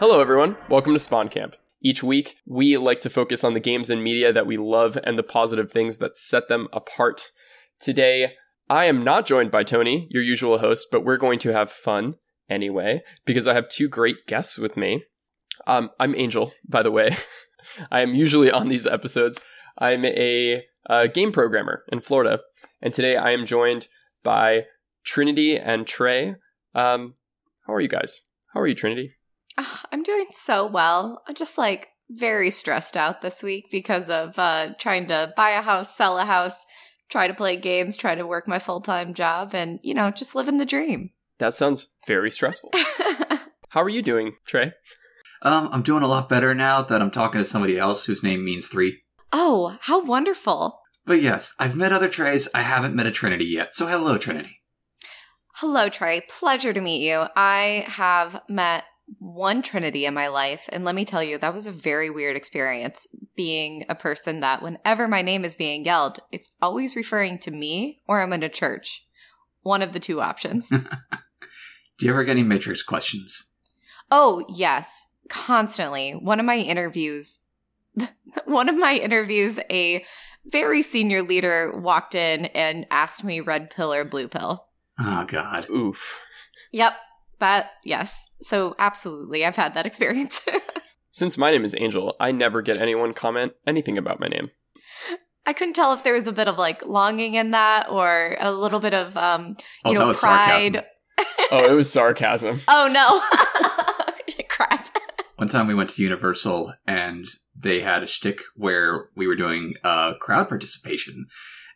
Hello, everyone. Welcome to Spawn Camp. Each week, we like to focus on the games and media that we love and the positive things that set them apart. Today, I am not joined by Tony, your usual host, but we're going to have fun anyway because I have two great guests with me. Um, I'm Angel, by the way. I am usually on these episodes. I'm a, a game programmer in Florida, and today I am joined by Trinity and Trey. Um, how are you guys? How are you, Trinity? Oh, I'm doing so well. I'm just like very stressed out this week because of uh, trying to buy a house, sell a house, try to play games, try to work my full time job, and, you know, just living the dream. That sounds very stressful. How are you doing, Trey? Um, I'm doing a lot better now that I'm talking to somebody else whose name means three. oh, how wonderful. But yes, I've met other Treys. I haven't met a Trinity yet. So hello, Trinity. Hello, Trey. Pleasure to meet you. I have met one Trinity in my life, and let me tell you, that was a very weird experience being a person that whenever my name is being yelled, it's always referring to me or I'm in a church. One of the two options. Do you ever get any Matrix questions? oh, yes, constantly. One of my interviews, one of my interviews, a very senior leader walked in and asked me red pill or blue pill. Oh God. Oof. Yep, that, yes. So, absolutely, I've had that experience. Since my name is Angel, I never get anyone comment anything about my name. I couldn't tell if there was a bit of like longing in that or a little bit of, um, you Oh, know, pride. Oh, it was sarcasm. Oh, no. Crap. One time we went to Universal and they had a shtick where we were doing uh, crowd participation,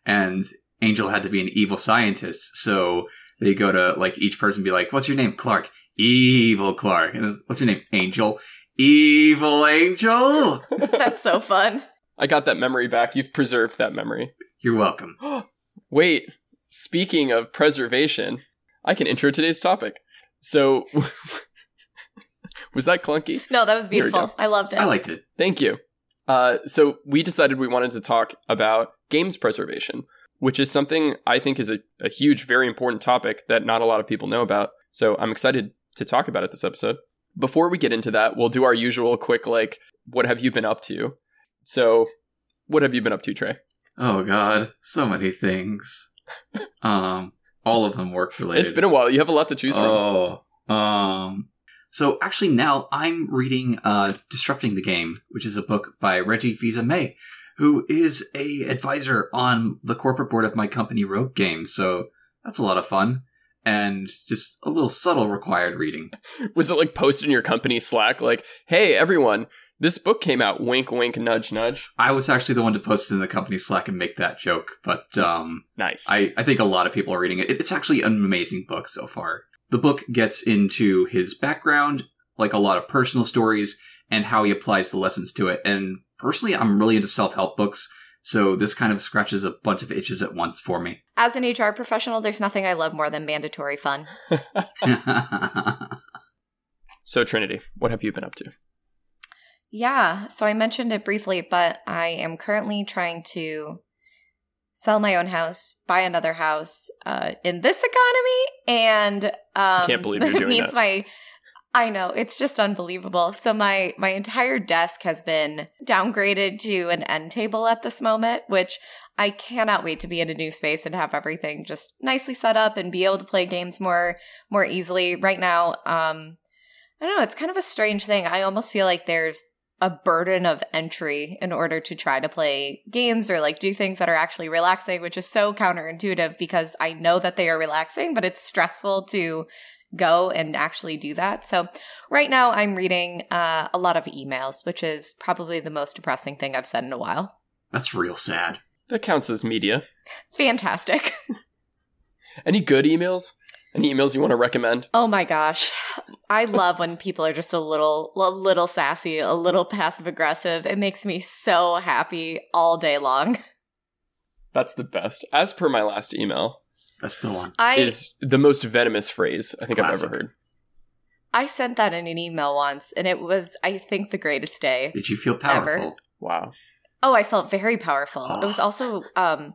and Angel had to be an evil scientist. So they go to like each person and be like, "What's your name, Clark? Evil Clark." And what's your name, Angel? Evil Angel. That's so fun. I got that memory back. You've preserved that memory. You're welcome. Wait, speaking of preservation, I can intro today's topic. So, was that clunky? No, that was beautiful. I loved it. I liked it. Thank you. Uh, so we decided we wanted to talk about games preservation, which is something I think is a, a huge, very important topic that not a lot of people know about. So I'm excited to talk about it this episode. Before we get into that, we'll do our usual quick, like, what have you been up to? So, what have you been up to, Trey? Oh God, so many things. um, all of them work related. It's been a while. You have a lot to choose from. Oh, um. So actually, now I'm reading uh, "Disrupting the Game," which is a book by Reggie Fils-Aimé, who is a advisor on the corporate board of my company, Rogue Games. So that's a lot of fun and just a little subtle required reading. Was it like posted in your company Slack, like, hey, everyone, this book came out, wink, wink, nudge, nudge? I was actually the one to post it in the company Slack and make that joke, but um, Nice. I, I think a lot of people are reading it. It's actually an amazing book so far. The book gets into his background, like a lot of personal stories, and how he applies the lessons to it. And personally, I'm really into self help books, so this kind of scratches a bunch of itches at once for me. As an HR professional, there's nothing I love more than mandatory fun. so, Trinity, what have you been up to? Yeah, so I mentioned it briefly, but I am currently trying to sell my own house, buy another house uh, in this economy, and um, can't believe you're it doing means that. my. I know it's just unbelievable. So my my entire desk has been downgraded to an end table at this moment, which I cannot wait to be in a new space and have everything just nicely set up and be able to play games more more easily. Right now, um, I don't know. It's kind of a strange thing. I almost feel like there's a burden of entry in order to try to play games or like do things that are actually relaxing, which is so counterintuitive because I know that they are relaxing, but it's stressful to go and actually do that. So right now I'm reading uh, a lot of emails, which is probably the most depressing thing I've said in a while. That's real sad. That counts as media. Fantastic. Any good emails? Any emails you want to recommend? Oh my gosh. I love when people are just a little a little sassy, a little passive aggressive. It makes me so happy all day long. That's the best. As per my last email, That's the one. I is the most venomous phrase I think I've ever heard. I sent that in an email once and it was I think the greatest day. Did you feel Ever. powerful? Wow. Oh, I felt very powerful. It was Oh. also um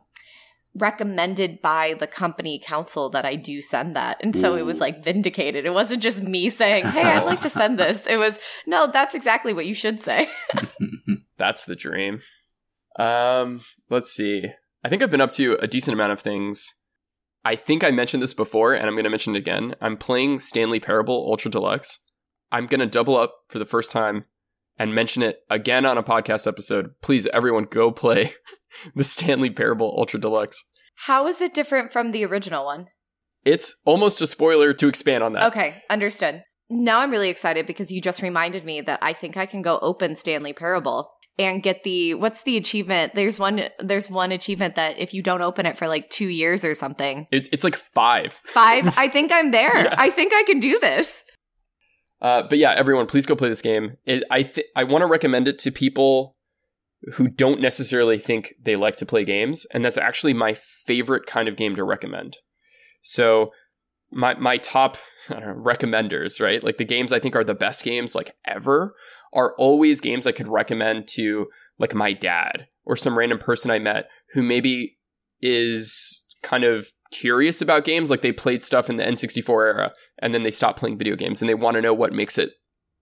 recommended by the company council that I do send that. And so it was like vindicated. It wasn't just me saying, Hey, I'd like to send this. It was, no, that's exactly what you should say. That's the dream. Um, let's see. I think I've been up to a decent amount of things. I think I mentioned this before, and I'm going to mention it again. I'm playing Stanley Parable Ultra Deluxe. I'm going to double up for the first time and mention it again on a podcast episode. Please, everyone, go play the Stanley Parable Ultra Deluxe. How is it different from the original one? It's almost a spoiler to expand on that. Okay, understood. Now I'm really excited because you just reminded me that I think I can go open Stanley Parable and get the what's the achievement? There's one there's one achievement that if you don't open it for like 2 years or something. It, it's like five. 5. I think I'm there. Yeah. I think I can do this. Uh, but yeah, everyone, please go play this game. It, I th- I want to recommend it to people who don't necessarily think they like to play games, and that's actually my favorite kind of game to recommend. So my my top I don't know, recommenders, right? Like the games I think are the best games like ever are always games I could recommend to like my dad or some random person I met who maybe is kind of curious about games like they played stuff in the N64 era and then they stopped playing video games and they want to know what makes it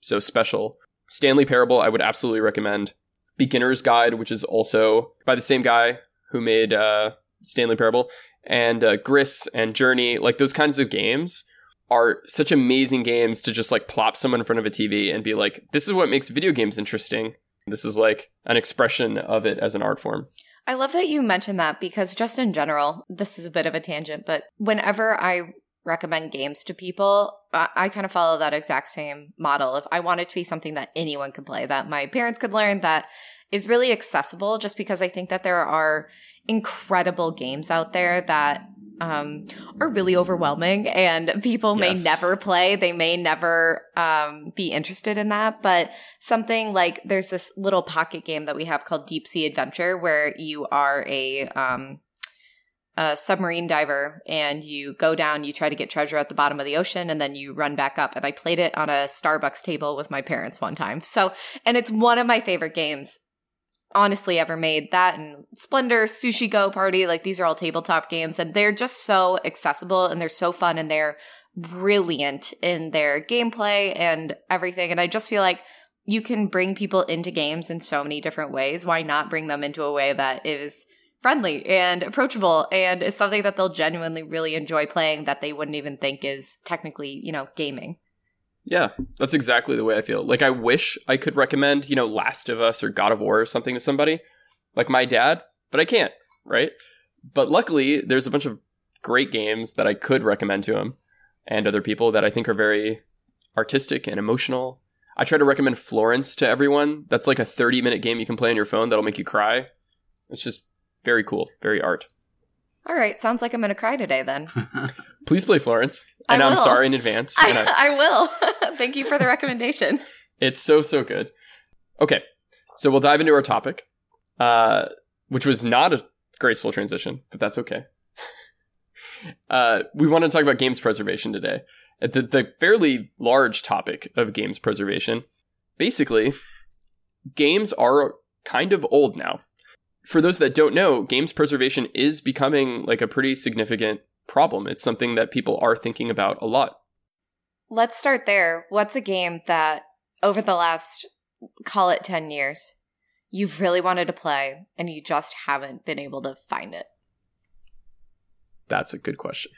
so special. Stanley Parable I would absolutely recommend. Beginner's Guide which is also by the same guy who made uh, Stanley Parable and uh, Gris and Journey like those kinds of games are such amazing games to just like plop someone in front of a TV and be like, this is what makes video games interesting. This is like an expression of it as an art form. I love that you mentioned that because just in general, this is a bit of a tangent, but whenever I recommend games to people, I, I kind of follow that exact same model. If I want it to be something that anyone could play, that my parents could learn, that is really accessible, just because I think that there are incredible games out there that um, are really overwhelming and people may never play. They may never um, be interested in that. But something like there's this little pocket game that we have called Deep Sea Adventure where you are a, um, a submarine diver and you go down, you try to get treasure at the bottom of the ocean, and then you run back up. And I played it on a Starbucks table with my parents one time. So, and it's one of my favorite games honestly ever made that and splendor sushi go party like these are all tabletop games and they're just so accessible and they're so fun and they're brilliant in their gameplay and everything and i just feel like you can bring people into games in so many different ways. Why not bring them into a way that is friendly and approachable and is something that they'll genuinely really enjoy playing that they wouldn't even think is technically you know gaming Yeah, that's exactly the way I feel. Like I wish I could recommend, you know, Last of Us or God of War or something to somebody, like my dad, but I can't, right? But luckily, there's a bunch of great games that I could recommend to him and other people that I think are very artistic and emotional. I try to recommend Florence to everyone. That's like a 30 minute game you can play on your phone that'll make you cry. It's just very cool, very art. All right sounds like i'm gonna cry today then Please play Florence. I And I'm sorry in advance. I- I, I will thank you for the recommendation It's so so good. Okay, so we'll dive into our topic, uh, which was not a graceful transition, but that's okay. uh, we want to talk about games preservation today. The the fairly large topic of games preservation. Basically, games are kind of old now. For those that don't know, games preservation is becoming like a pretty significant problem. It's something that people are thinking about a lot. Let's start there. What's a game that over the last, call it 10 years, you've really wanted to play and you just haven't been able to find it? That's a good question.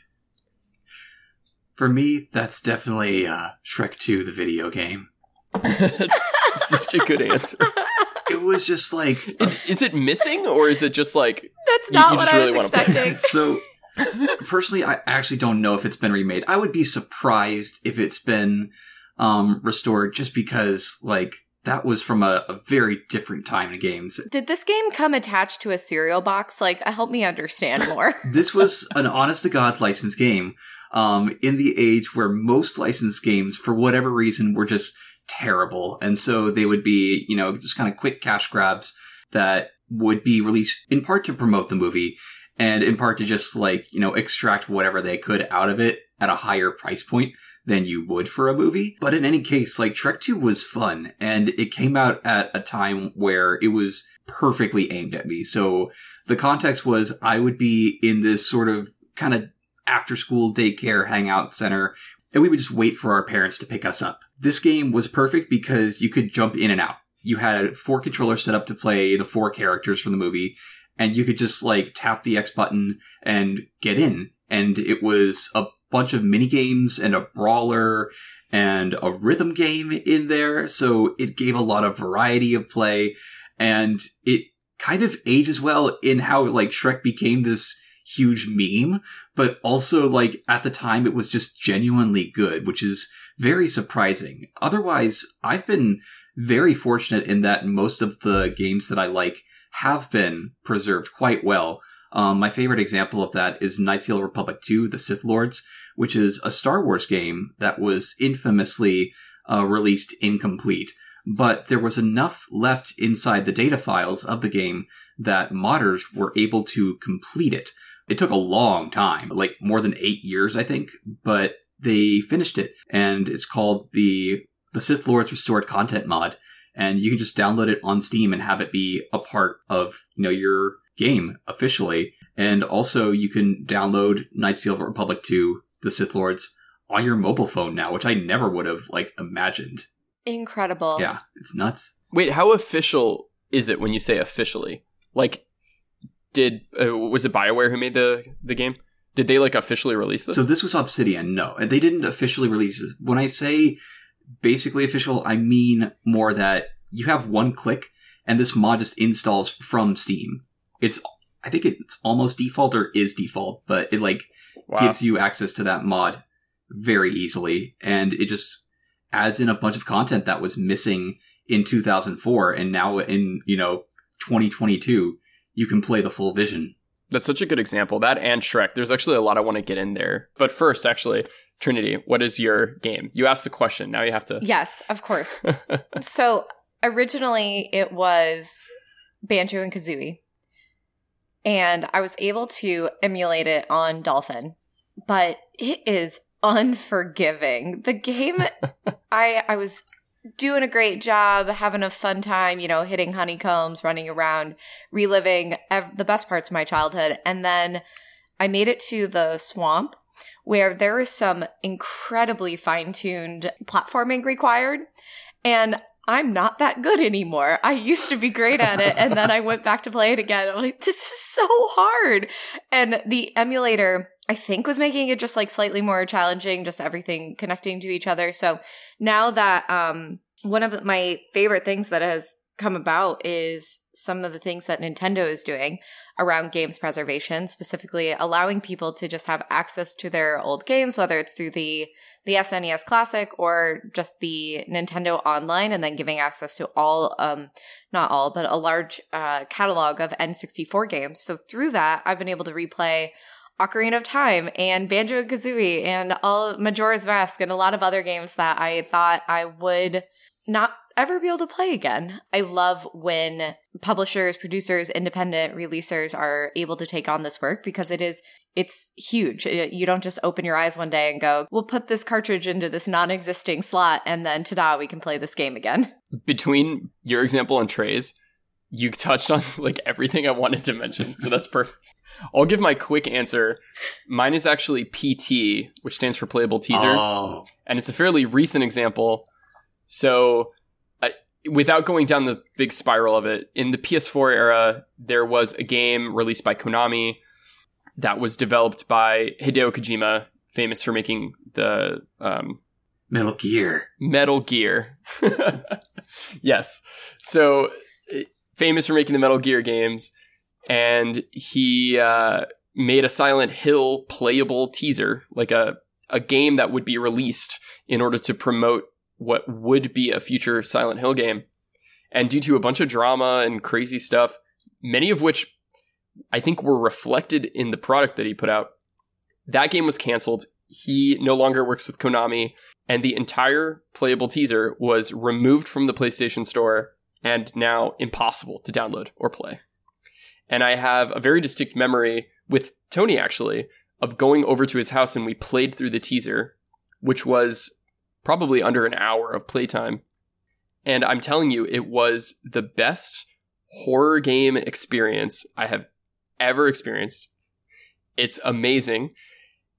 For me, that's definitely uh, Shrek 2, the video game. That's such a good answer. It was just like Is it missing or is it just like That's not you what just I really was wanna play. expecting. so. Personally, I actually don't know if it's been remade. I would be surprised if it's been um, restored, just because like that was from a, a very different time in games. Did this game come attached to a cereal box? Like, help me understand more. this was an honest to god licensed game um, in the age where most licensed games, for whatever reason, were just terrible. And so they would be, you know, just kind of quick cash grabs that would be released in part to promote the movie and in part to just like, you know, extract whatever they could out of it at a higher price point than you would for a movie. But in any case, like Shrek 2 was fun and it came out at a time where it was perfectly aimed at me. So the context was I would be in this sort of kind of after school daycare hangout center and we would just wait for our parents to pick us up. This game was perfect because you could jump in and out. You had four controllers set up to play the four characters from the movie and you could just like tap the X button and get in. And it was a bunch of mini games and a brawler and a rhythm game in there. So it gave a lot of variety of play and it kind of ages well in how like Shrek became this huge meme, but also like at the time it was just genuinely good, which is very surprising. Otherwise, I've been very fortunate in that most of the games that I like have been preserved quite well. Um, my favorite example of that is Knights of the Republic 2, The Sith Lords, which is a Star Wars game that was infamously uh, released incomplete. But there was enough left inside the data files of the game that modders were able to complete it. It took a long time, like more than eight years, I think, but they finished it, and it's called the the Sith Lords Restored Content mod, and you can just download it on Steam and have it be a part of you know your game officially. And also, you can download Knights of the Republic 2, The Sith Lords, on your mobile phone now, which I never would have like imagined. Incredible. Yeah, it's nuts. Wait, how official is it when you say officially? Like, did uh, was it Bioware who made the the game? Did they like officially release this? So this was Obsidian. No, and they didn't officially release it. When I say basically official, I mean more that you have one click and this mod just installs from Steam. It's I think it's almost default or is default, but it like wow. gives you access to that mod very easily and it just adds in a bunch of content that was missing in 2004 and now in, you know, 2022 you can play the full vision. That's such a good example. That and Shrek. There's actually a lot I want to get in there. But first, actually, Trinity, what is your game? You asked the question. Now you have to. Yes, of course. so originally it was Banjo and Kazooie. And I was able to emulate it on Dolphin, but it is unforgiving. The game I I was doing a great job, having a fun time, you know, hitting honeycombs, running around, reliving ev- the best parts of my childhood. And then I made it to the swamp where there is some incredibly fine tuned platforming required. And I'm not that good anymore. I used to be great at it. And then I went back to play it again. I'm like, this is so hard. And the emulator, I think, was making it just like slightly more challenging, just everything connecting to each other. So now that, um, one of my favorite things that has come about is some of the things that Nintendo is doing around games preservation, specifically allowing people to just have access to their old games, whether it's through the the SNES Classic or just the Nintendo Online, and then giving access to all, um, not all, but a large uh, catalog of N64 games. So through that, I've been able to replay Ocarina of Time and Banjo Kazooie and all Majora's Mask and a lot of other games that I thought I would not ever be able to play again. I love when publishers, producers, independent releasers are able to take on this work because it is it's huge. You don't just open your eyes one day and go, "We'll put this cartridge into this non-existing slot and then ta-da, we can play this game again." Between your example and Trey's, you touched on like everything I wanted to mention. So that's perfect. I'll give my quick answer. Mine is actually PT, which stands for playable teaser. Oh. And it's a fairly recent example. So without going down the big spiral of it, in the PS4 era, there was a game released by Konami that was developed by Hideo Kojima, famous for making the um, Metal Gear. Metal Gear. yes. So famous for making the Metal Gear games, and he uh, made a Silent Hill playable teaser, like a a game that would be released in order to promote what would be a future Silent Hill game. And due to a bunch of drama and crazy stuff, many of which I think were reflected in the product that he put out, that game was canceled. He no longer works with Konami, and the entire playable teaser was removed from the PlayStation Store and now impossible to download or play. And I have a very distinct memory with Tony actually of going over to his house and we played through the teaser which was probably under an hour of playtime. And I'm telling you, it was the best horror game experience I have ever experienced. It's amazing.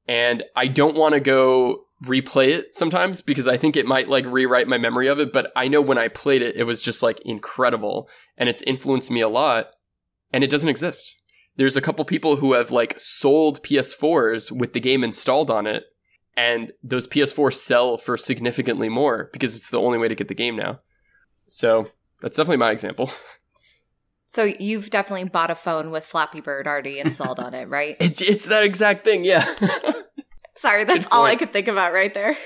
And I don't want to go replay it sometimes because I think it might like rewrite my memory of it. But I know when I played it, it was just like incredible and it's influenced me a lot. And it doesn't exist. There's a couple people who have like sold PS4s with the game installed on it. And those PS4s sell for significantly more because it's the only way to get the game now. So that's definitely my example. So you've definitely bought a phone with Flappy Bird already installed on it, right? It's it's that exact thing, yeah. Sorry, that's all I could think about right there.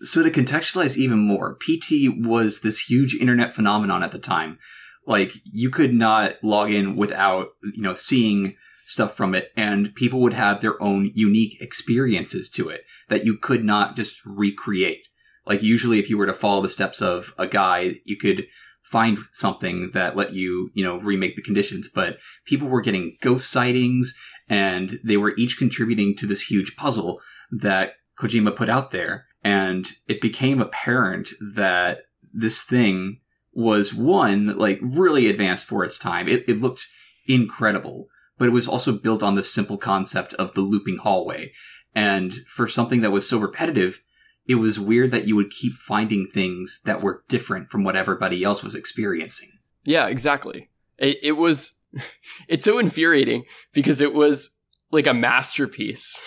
So to contextualize even more, PT was this huge internet phenomenon at the time. Like you could not log in without, you know, seeing stuff from it and people would have their own unique experiences to it that you could not just recreate. Like usually if you were to follow the steps of a guide, you could find something that let you, you know, remake the conditions. But people were getting ghost sightings and they were each contributing to this huge puzzle that Kojima put out there. And it became apparent that this thing was one, like really advanced for its time. It, it looked incredible, but it was also built on the simple concept of the looping hallway. And for something that was so repetitive, it was weird that you would keep finding things that were different from what everybody else was experiencing. Yeah, exactly. It, it was, it's so infuriating because it was like a masterpiece.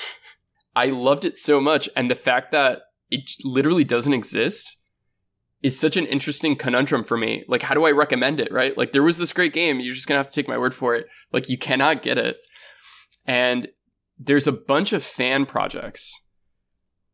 I loved it so much. And the fact that it literally doesn't exist is such an interesting conundrum for me. Like, how do I recommend it, right? Like, there was this great game. You're just going to have to take my word for it. Like, you cannot get it. And there's a bunch of fan projects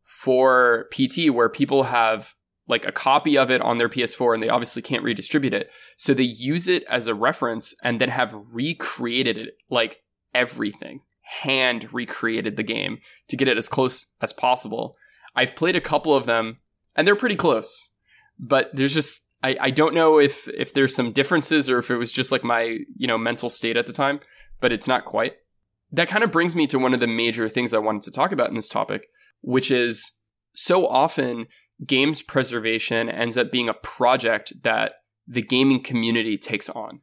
for PT where people have like a copy of it on their PS4 and they obviously can't redistribute it. So they use it as a reference and then have recreated it like everything, hand recreated the game to get it as close as possible. I've played a couple of them and they're pretty close, but there's just, I, I don't know if, if there's some differences or if it was just like my, you know, mental state at the time, but it's not quite. That kind of brings me to one of the major things I wanted to talk about in this topic, which is so often games preservation ends up being a project that the gaming community takes on.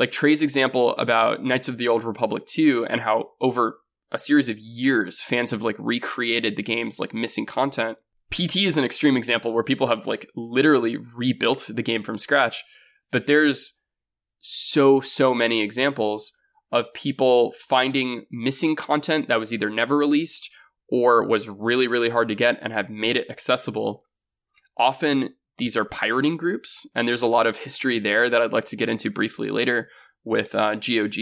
Like Trey's example about Knights of the Old Republic 2 and how over a series of years fans have like recreated the game's like missing content. PT is an extreme example where people have like literally rebuilt the game from scratch, but there's so so many examples of people finding missing content that was either never released or was really, really hard to get and have made it accessible. Often these are pirating groups, and there's a lot of history there that I'd like to get into briefly later with uh, GOG.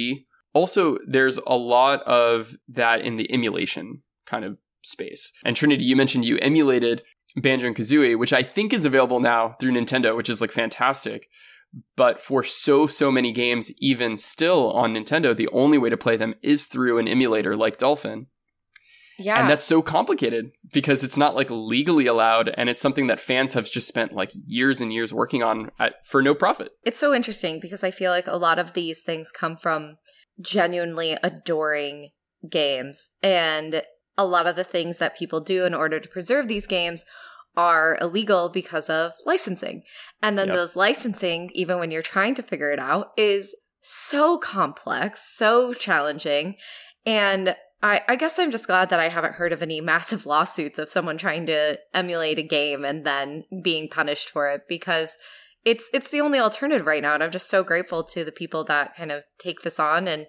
Also, there's a lot of that in the emulation kind of space. And Trinity, you mentioned you emulated Banjo and Kazooie, which I think is available now through Nintendo, which is like fantastic. But for so, so many games, even still on Nintendo, the only way to play them is through an emulator like Dolphin. Yeah. And that's so complicated because it's not like legally allowed and it's something that fans have just spent like years and years working on at, for no profit. It's so interesting because I feel like a lot of these things come from genuinely adoring games and a lot of the things that people do in order to preserve these games are illegal because of licensing. And then Yep. those licensing, even when you're trying to figure it out, is so complex, so challenging. And I, I guess I'm just glad that I haven't heard of any massive lawsuits of someone trying to emulate a game and then being punished for it because it's it's the only alternative right now. And I'm just so grateful to the people that kind of take this on and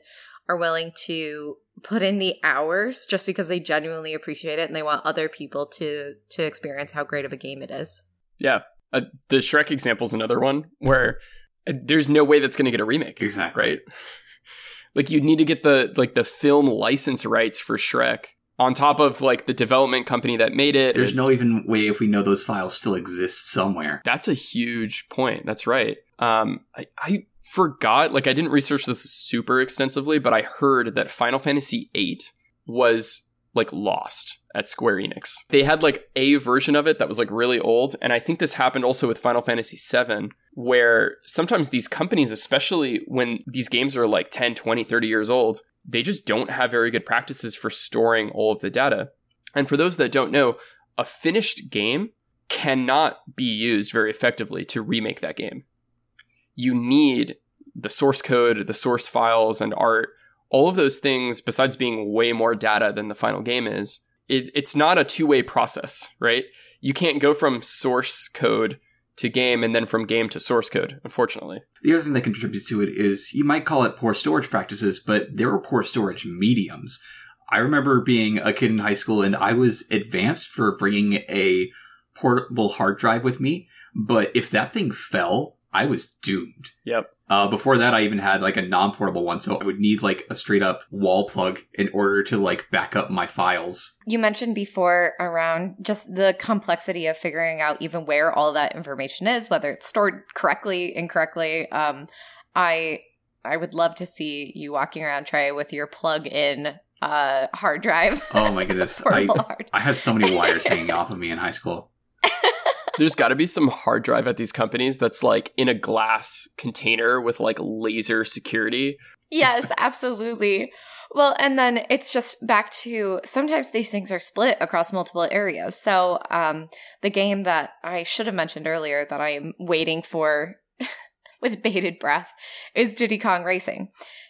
are willing to put in the hours just because they genuinely appreciate it and they want other people to to experience how great of a game it is. Yeah. Uh, the Shrek example is another one where uh, there's no way that's going to get a remake. Exactly. Right. Like you'd need to get the like the film license rights for Shrek on top of like the development company that made it. There's no even way if we know those files still exist somewhere. That's a huge point. That's right. Um, I, I forgot, like, I didn't research this super extensively, but I heard that Final Fantasy VIII was like lost at Square Enix. They had like a version of it that was like really old. And I think this happened also with Final Fantasy VII, where sometimes these companies, especially when these games are like 10, 20, 30 years old, they just don't have very good practices for storing all of the data. And for those that don't know, a finished game cannot be used very effectively to remake that game. You need the source code, the source files, and art. All of those things, besides being way more data than the final game is, it, it's not a two way process, right? You can't go from source code to game and then from game to source code, unfortunately. The other thing that contributes to it is you might call it poor storage practices, but there are poor storage mediums. I remember being a kid in high school and I was advanced for bringing a portable hard drive with me, but if that thing fell, I was doomed. Yep. Uh, before that, I even had like a non-portable one, so I would need like a straight up wall plug in order to like back up my files. You mentioned before around just the complexity of figuring out even where all that information is, whether it's stored correctly, incorrectly. Um, I I would love to see you walking around Trey with your plug-in uh, hard drive. Oh my goodness, I, I had so many wires hanging off of me in high school. There's got to be some hard drive at these companies that's like in a glass container with like laser security. Yes, absolutely. Well, and then it's just back to sometimes these things are split across multiple areas. So, um, the game that I should have mentioned earlier that I am waiting for with bated breath is Diddy Kong Racing.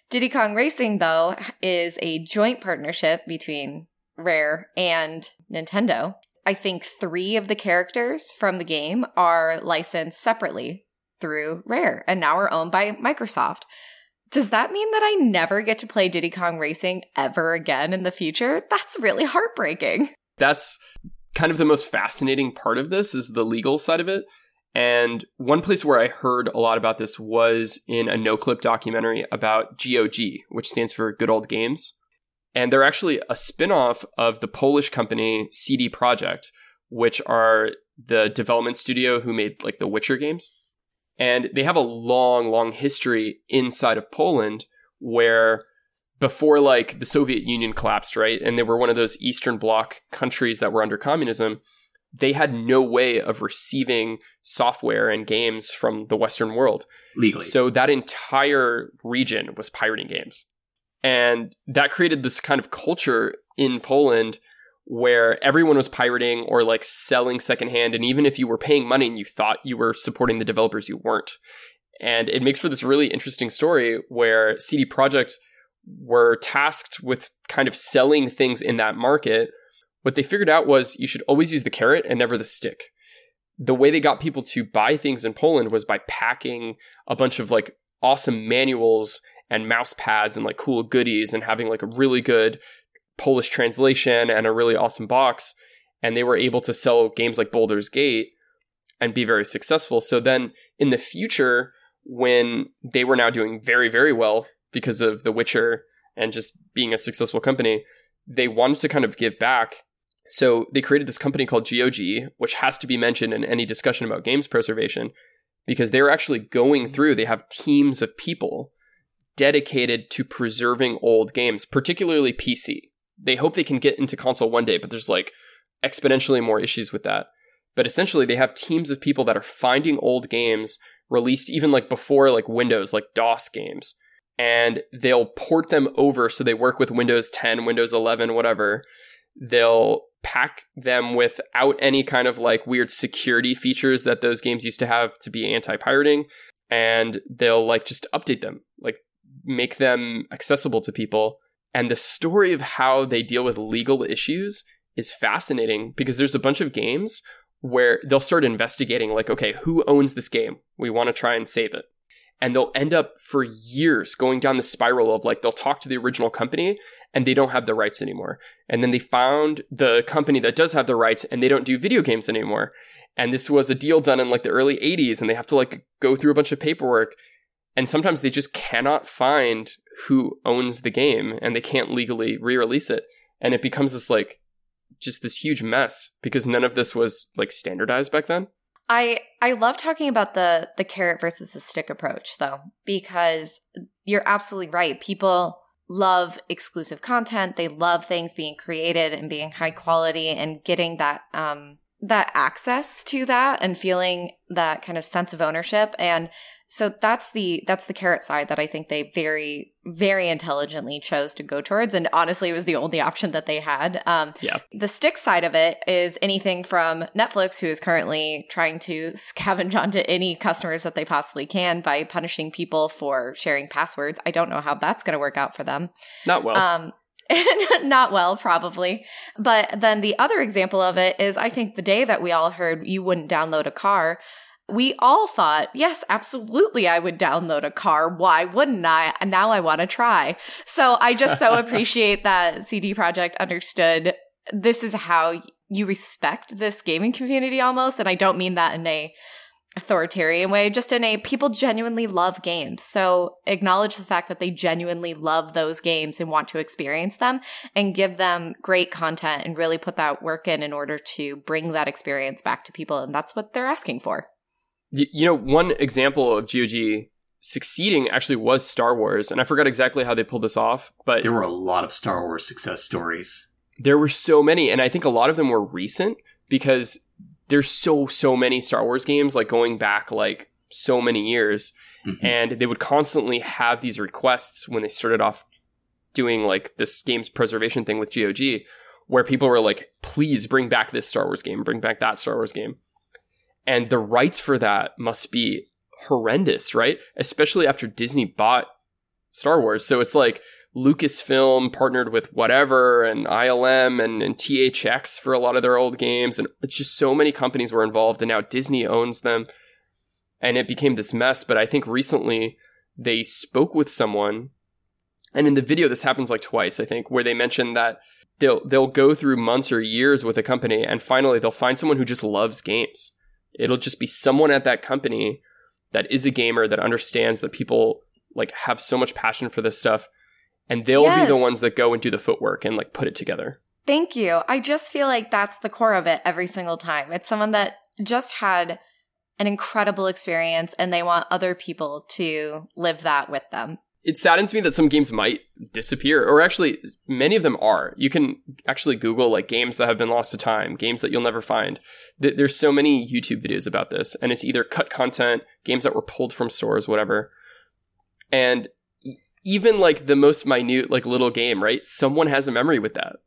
Diddy Kong Racing, though, is a joint partnership between Rare and Nintendo. I think three of the characters from the game are licensed separately through Rare and now are owned by Microsoft. Does that mean that I never get to play Diddy Kong Racing ever again in the future? That's really heartbreaking. That's kind of the most fascinating part of this is the legal side of it. And one place where I heard a lot about this was in a Noclip documentary about GOG, which stands for Good Old Games. And they're actually a spin-off of the Polish company CD Projekt, which are the development studio who made like the Witcher games. And they have a long, long history inside of Poland where before like the Soviet Union collapsed, right? And they were one of those Eastern Bloc countries that were under communism. They had no way of receiving software and games from the Western world. Legally. So that entire region was pirating games. And that created this kind of culture in Poland where everyone was pirating or like selling secondhand. And even if you were paying money and you thought you were supporting the developers, you weren't. And it makes for this really interesting story where CD Projekt were tasked with kind of selling things in that market. What they figured out was you should always use the carrot and never the stick. The way they got people to buy things in Poland was by packing a bunch of like awesome manuals and mouse pads and like cool goodies and having like a really good Polish translation and a really awesome box. And they were able to sell games like Baldur's Gate and be very successful. So then in the future, when they were now doing very, very well because of The Witcher and just being a successful company, they wanted to kind of give back. So they created this company called GOG, which has to be mentioned in any discussion about games preservation because they're actually going through, they have teams of people dedicated to preserving old games, particularly PC. They hope they can get into console one day, but there's like exponentially more issues with that. But essentially, they have teams of people that are finding old games released even like before like Windows, like DOS games, and they'll port them over so they work with Windows 10, Windows 11, whatever. They'll pack them without any kind of like weird security features that those games used to have to be anti-pirating and they'll like just update them like make them accessible to people. And the story of how they deal with legal issues is fascinating because there's a bunch of games where they'll start investigating, like, okay, who owns this game? We want to try and save it. And they'll end up for years going down the spiral of like, they'll talk to the original company and they don't have the rights anymore. And then they found the company that does have the rights and they don't do video games anymore. And this was a deal done in like the early 80s and they have to like go through a bunch of paperwork and sometimes they just cannot find who owns the game and they can't legally re-release it and it becomes this like just this huge mess because none of this was like standardized back then I I love talking about the the carrot versus the stick approach though because you're absolutely right. People love exclusive content. They love things being created and being high quality and getting that um that access to that and feeling that kind of sense of ownership and so that's the that's the carrot side that I think they very very intelligently chose to go towards, and honestly, it was the only option that they had. Um, yeah. The stick side of it is anything from Netflix, who is currently trying to scavenge onto any customers that they possibly can by punishing people for sharing passwords. I don't know how that's going to work out for them. Not well. Um, not well, probably. But then the other example of it is I think the day that we all heard you wouldn't download a car, we all thought, yes, absolutely, I would download a car. Why wouldn't I? And now I want to try. So I just so appreciate that CD Projekt understood this is how you respect this gaming community almost. And I don't mean that in a authoritarian way, just in a people genuinely love games. So acknowledge the fact that they genuinely love those games and want to experience them and give them great content and really put that work in in order to bring that experience back to people. And that's what they're asking for. You know, one example of GOG succeeding actually was Star Wars, and I forgot exactly how they pulled this off, but there were a lot of Star Wars success stories. There were so many, and I think a lot of them were recent because there's so so many Star Wars games like going back like so many years, mm-hmm. and they would constantly have these requests when they started off doing like this games preservation thing with GOG, where people were like, "Please bring back this Star Wars game, bring back that Star Wars game." And the rights for that must be horrendous, right? Especially after Disney bought Star Wars. So it's like Lucasfilm partnered with whatever and ILM and, and THX for a lot of their old games. And it's just so many companies were involved. And now Disney owns them. And it became this mess. But I think recently they spoke with someone. And in the video, this happens like twice, I think, where they mentioned that they'll they'll go through months or years with a company and finally they'll find someone who just loves games It'll just be someone at that company that is a gamer that understands that people like have so much passion for this stuff and they'll yes. be the ones that go and do the footwork and like put it together. Thank you. I just feel like that's the core of it every single time. It's someone that just had an incredible experience and they want other people to live that with them it saddens me that some games might disappear, or actually, many of them are. You can actually Google like games that have been lost to time, games that you'll never find. There's so many YouTube videos about this, and it's either cut content, games that were pulled from stores, whatever. And even like the most minute, like little game, right? Someone has a memory with that.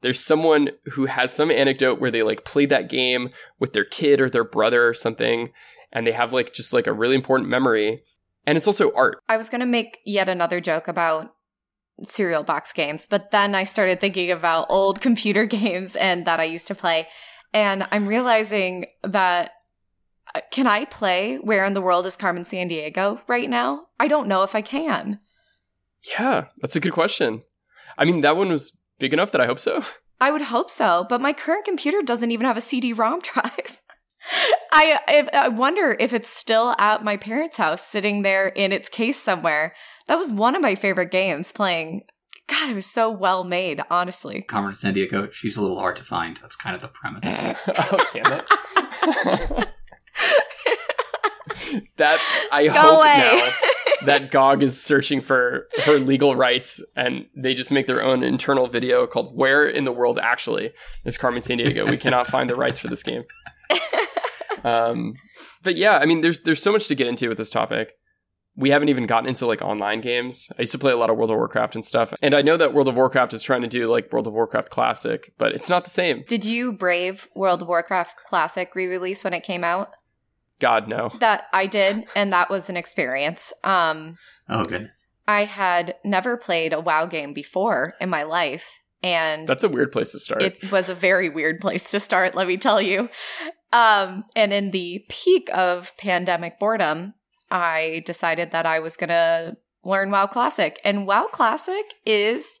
There's someone who has some anecdote where they like played that game with their kid or their brother or something, and they have like just like a really important memory and it's also art. I was going to make yet another joke about cereal box games, but then I started thinking about old computer games and that I used to play. And I'm realizing that uh, can I play Where in the World is Carmen Sandiego right now? I don't know if I can. Yeah, that's a good question. I mean, that one was big enough that I hope so. I would hope so, but my current computer doesn't even have a CD ROM drive. I, I, I wonder if it's still at my parents' house, sitting there in its case somewhere. That was one of my favorite games. Playing, God, it was so well made. Honestly, Carmen Sandiego. She's a little hard to find. That's kind of the premise. oh damn it! that I Go hope away. now that GOG is searching for her legal rights and they just make their own internal video called "Where in the World Actually is Carmen Sandiego?" We cannot find the rights for this game um, but yeah, I mean, there's there's so much to get into with this topic. We haven't even gotten into like online games. I used to play a lot of World of Warcraft and stuff, and I know that World of Warcraft is trying to do like World of Warcraft Classic, but it's not the same. Did you brave World of Warcraft Classic re-release when it came out? God no. That I did, and that was an experience. Um, oh goodness. I had never played a WoW game before in my life, and that's a weird place to start. It was a very weird place to start, let me tell you. Um, and in the peak of pandemic boredom, I decided that I was going to learn WoW Classic. And WoW Classic is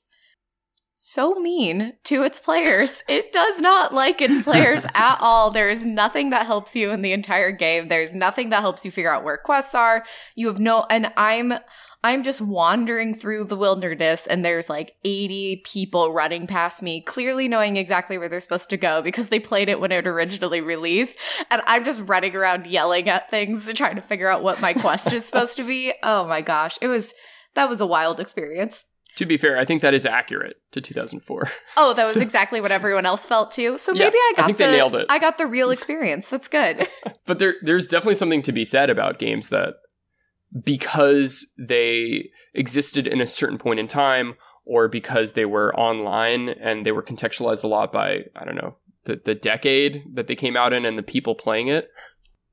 so mean to its players. It does not like its players at all. There is nothing that helps you in the entire game. There's nothing that helps you figure out where quests are. You have no, and I'm I'm just wandering through the wilderness and there's like 80 people running past me, clearly knowing exactly where they're supposed to go because they played it when it originally released. And I'm just running around yelling at things trying to figure out what my quest is supposed to be. Oh my gosh. It was, that was a wild experience. To be fair, I think that is accurate to 2004. Oh, that was exactly what everyone else felt too. So maybe I I got think the they nailed it. I got the real experience. That's good. But there there's definitely something to be said about games that because they existed in a certain point in time or because they were online and they were contextualized a lot by I don't know the the decade that they came out in and the people playing it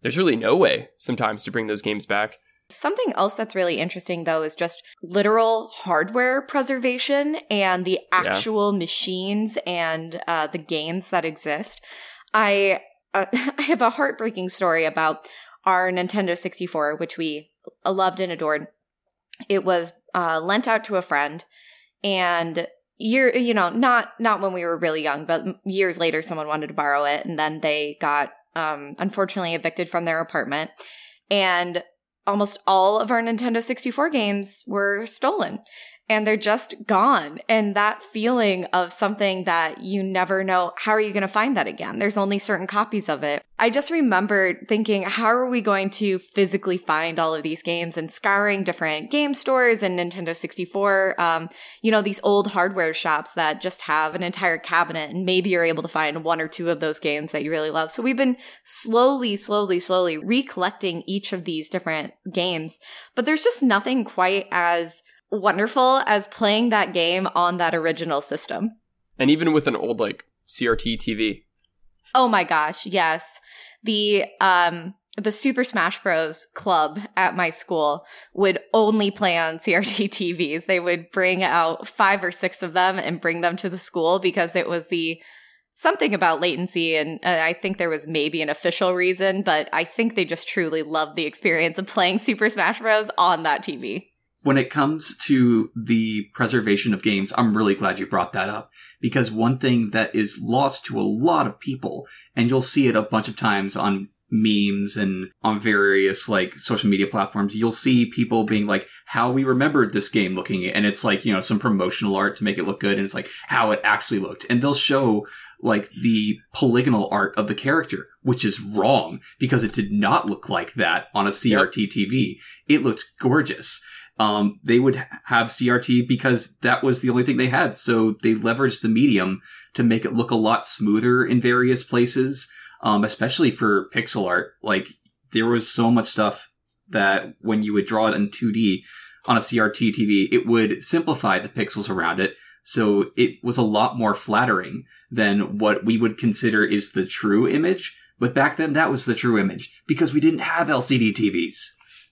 there's really no way sometimes to bring those games back Something else that's really interesting though is just literal hardware preservation and the actual machines and uh, the games that exist. I uh, I have a heartbreaking story about our Nintendo 64, which we loved and adored. It was uh, lent out to a friend, and year you know not not when we were really young, but years later, someone wanted to borrow it, and then they got um, unfortunately evicted from their apartment, and almost all of our Nintendo 64 games were stolen and they're just gone. And that feeling of something that you never know, how are you going to find that again? There's only certain copies of it. I just remembered thinking, how are we going to physically find all of these games and scouring different game stores and Nintendo 64, um, you know, these old hardware shops that just have an entire cabinet and maybe you're able to find one or two of those games that you really love. So we've been slowly, slowly, slowly recollecting each of these different games, but there's just nothing quite as wonderful as playing that game on that original system. and even with an old like CRT TV Oh my gosh, yes. The um the Super Smash Bros club at my school would only play on CRT TVs. They would bring out 5 or 6 of them and bring them to the school because it was the something about latency and uh, I think there was maybe an official reason, but I think they just truly loved the experience of playing Super Smash Bros on that TV. When it comes to the preservation of games, I'm really glad you brought that up because one thing that is lost to a lot of people, and you'll see it a bunch of times on memes and on various like social media platforms, you'll see people being like, how we remembered this game looking, and it's like, you know, some promotional art to make it look good, and it's like how it actually looked. And they'll show like the polygonal art of the character, which is wrong because it did not look like that on a CRT TV. It looked gorgeous um, they would have CRT because that was the only thing they had. So they leveraged the medium to make it look a lot smoother in various places, um, especially for pixel art. Like there was so much stuff that when you would draw it in 2D on a CRT TV, it would simplify the pixels around it. So it was a lot more flattering than what we would consider is the true image. But back then, that was the true image because we didn't have LCD TVs.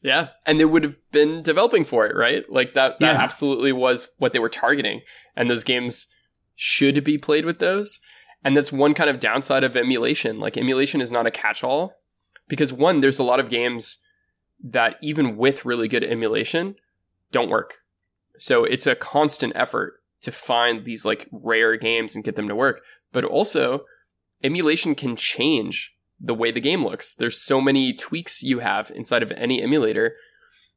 Yeah, and they would have been developing for it, right? Like that that Yeah. absolutely was what they were targeting. And those games should be played with those. And that's one kind of downside of emulation. Like emulation is not a catch-all because one there's a lot of games that even with really good emulation don't work. So it's a constant effort to find these like rare games and get them to work. But also emulation can change the way the game looks. There's so many tweaks you have inside of any emulator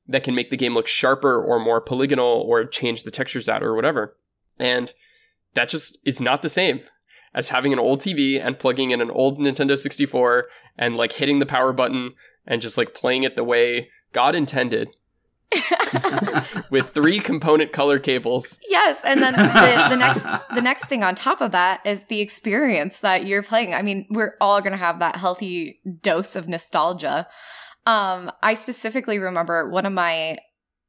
that can make the game look sharper or more polygonal or change the textures out or whatever. And that just is not the same as having an old TV and plugging in an old Nintendo 64 and like hitting the power button and just like playing it the way God intended with three component color cables. Yes, and then the, the next the next thing on top of that is the experience that you're playing. I mean, we're all going to have that healthy dose of nostalgia. Um, I specifically remember one of my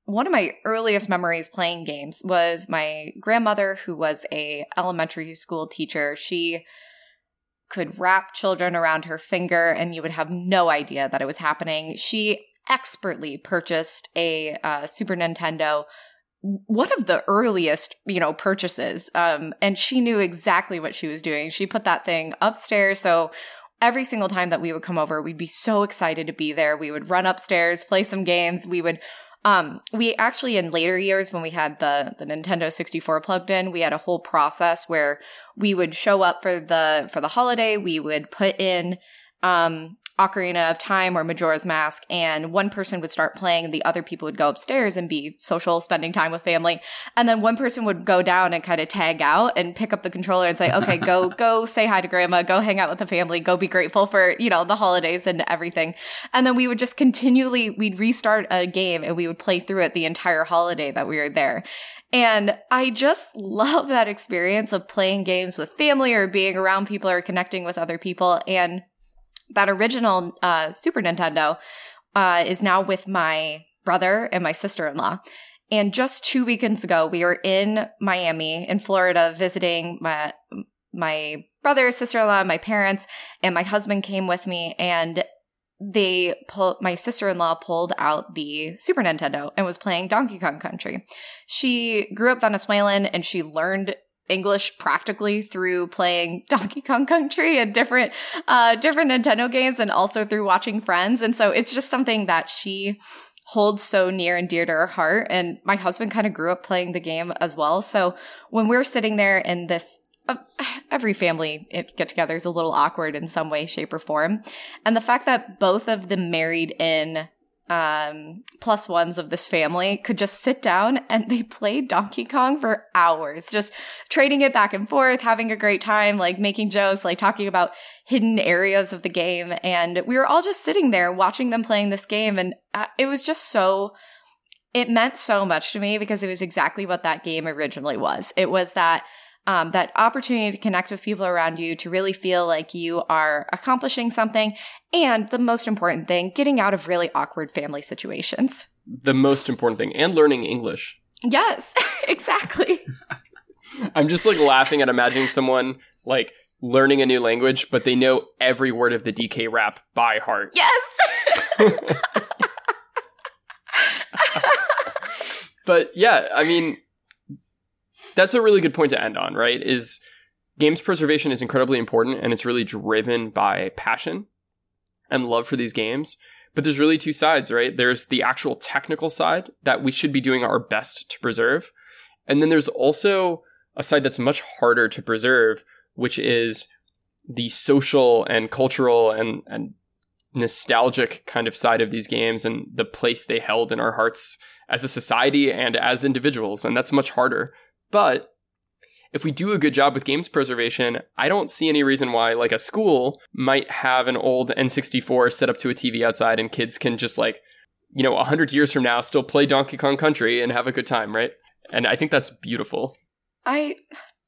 one of my earliest memories playing games was my grandmother, who was a elementary school teacher. She could wrap children around her finger, and you would have no idea that it was happening. She expertly purchased a uh, Super Nintendo one of the earliest, you know, purchases. Um, and she knew exactly what she was doing. She put that thing upstairs. So every single time that we would come over, we'd be so excited to be there. We would run upstairs, play some games. We would, um, we actually in later years when we had the, the Nintendo 64 plugged in, we had a whole process where we would show up for the, for the holiday. We would put in, um, Ocarina of Time or Majora's Mask, and one person would start playing, and the other people would go upstairs and be social, spending time with family. And then one person would go down and kind of tag out and pick up the controller and say, okay, go, go say hi to grandma, go hang out with the family, go be grateful for, you know, the holidays and everything. And then we would just continually, we'd restart a game and we would play through it the entire holiday that we were there. And I just love that experience of playing games with family or being around people or connecting with other people. And that original uh, Super Nintendo uh, is now with my brother and my sister in law. And just two weekends ago, we were in Miami, in Florida, visiting my my brother, sister in law, my parents, and my husband came with me. And they pull my sister-in-law pulled out the Super Nintendo and was playing Donkey Kong Country. She grew up Venezuelan and she learned English practically through playing Donkey Kong Country and different uh different Nintendo games and also through watching friends. And so it's just something that she holds so near and dear to her heart. And my husband kind of grew up playing the game as well. So when we're sitting there in this uh, every family get together is a little awkward in some way, shape, or form. And the fact that both of them married in um, plus ones of this family could just sit down and they played Donkey Kong for hours, just trading it back and forth, having a great time, like making jokes, like talking about hidden areas of the game. And we were all just sitting there watching them playing this game. And uh, it was just so, it meant so much to me because it was exactly what that game originally was. It was that um, that opportunity to connect with people around you, to really feel like you are accomplishing something, and the most important thing, getting out of really awkward family situations. The most important thing, and learning English. Yes, exactly. I'm just like laughing at imagining someone like learning a new language, but they know every word of the DK rap by heart. Yes. but yeah, I mean, that's a really good point to end on, right? Is games preservation is incredibly important and it's really driven by passion and love for these games. But there's really two sides, right? There's the actual technical side that we should be doing our best to preserve. And then there's also a side that's much harder to preserve, which is the social and cultural and, and nostalgic kind of side of these games and the place they held in our hearts as a society and as individuals. And that's much harder. But if we do a good job with games preservation, I don't see any reason why, like, a school might have an old N64 set up to a TV outside and kids can just, like, you know, 100 years from now still play Donkey Kong Country and have a good time, right? And I think that's beautiful. I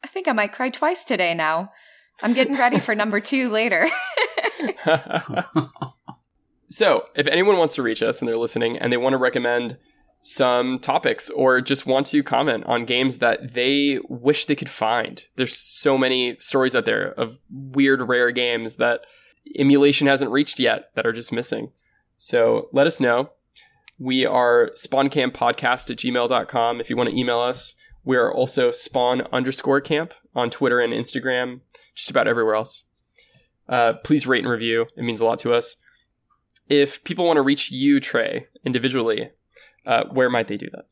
I think I might cry twice today now. I'm getting ready for number 2 later. so, if anyone wants to reach us and they're listening and they want to recommend some topics or just want to comment on games that they wish they could find. There's so many stories out there of weird, rare games that emulation hasn't reached yet that are just missing. So let us know. We are spawncampodcast at gmail.com if you want to email us. We are also spawn underscore camp on Twitter and Instagram, just about everywhere else. Uh, please rate and review. It means a lot to us. If people want to reach you, Trey, individually, uh, where might they do that?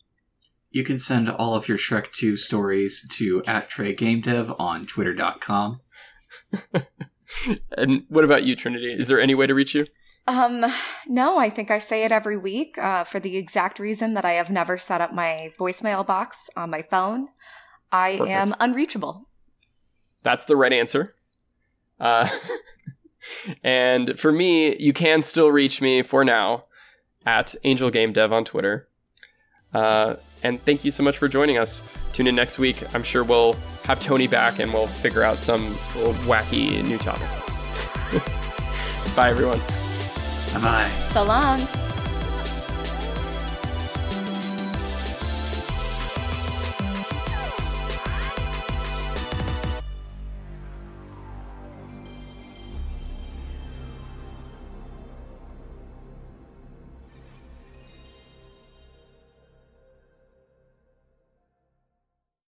You can send all of your Shrek 2 stories to at Trey Game Dev on twitter.com. and what about you, Trinity? Is there any way to reach you? Um, no, I think I say it every week uh, for the exact reason that I have never set up my voicemail box on my phone. I Perfect. am unreachable. That's the right answer. Uh, and for me, you can still reach me for now at Angel Game Dev on Twitter. Uh, and thank you so much for joining us. Tune in next week. I'm sure we'll have Tony back and we'll figure out some wacky new topic. Bye, everyone. Bye bye. So long.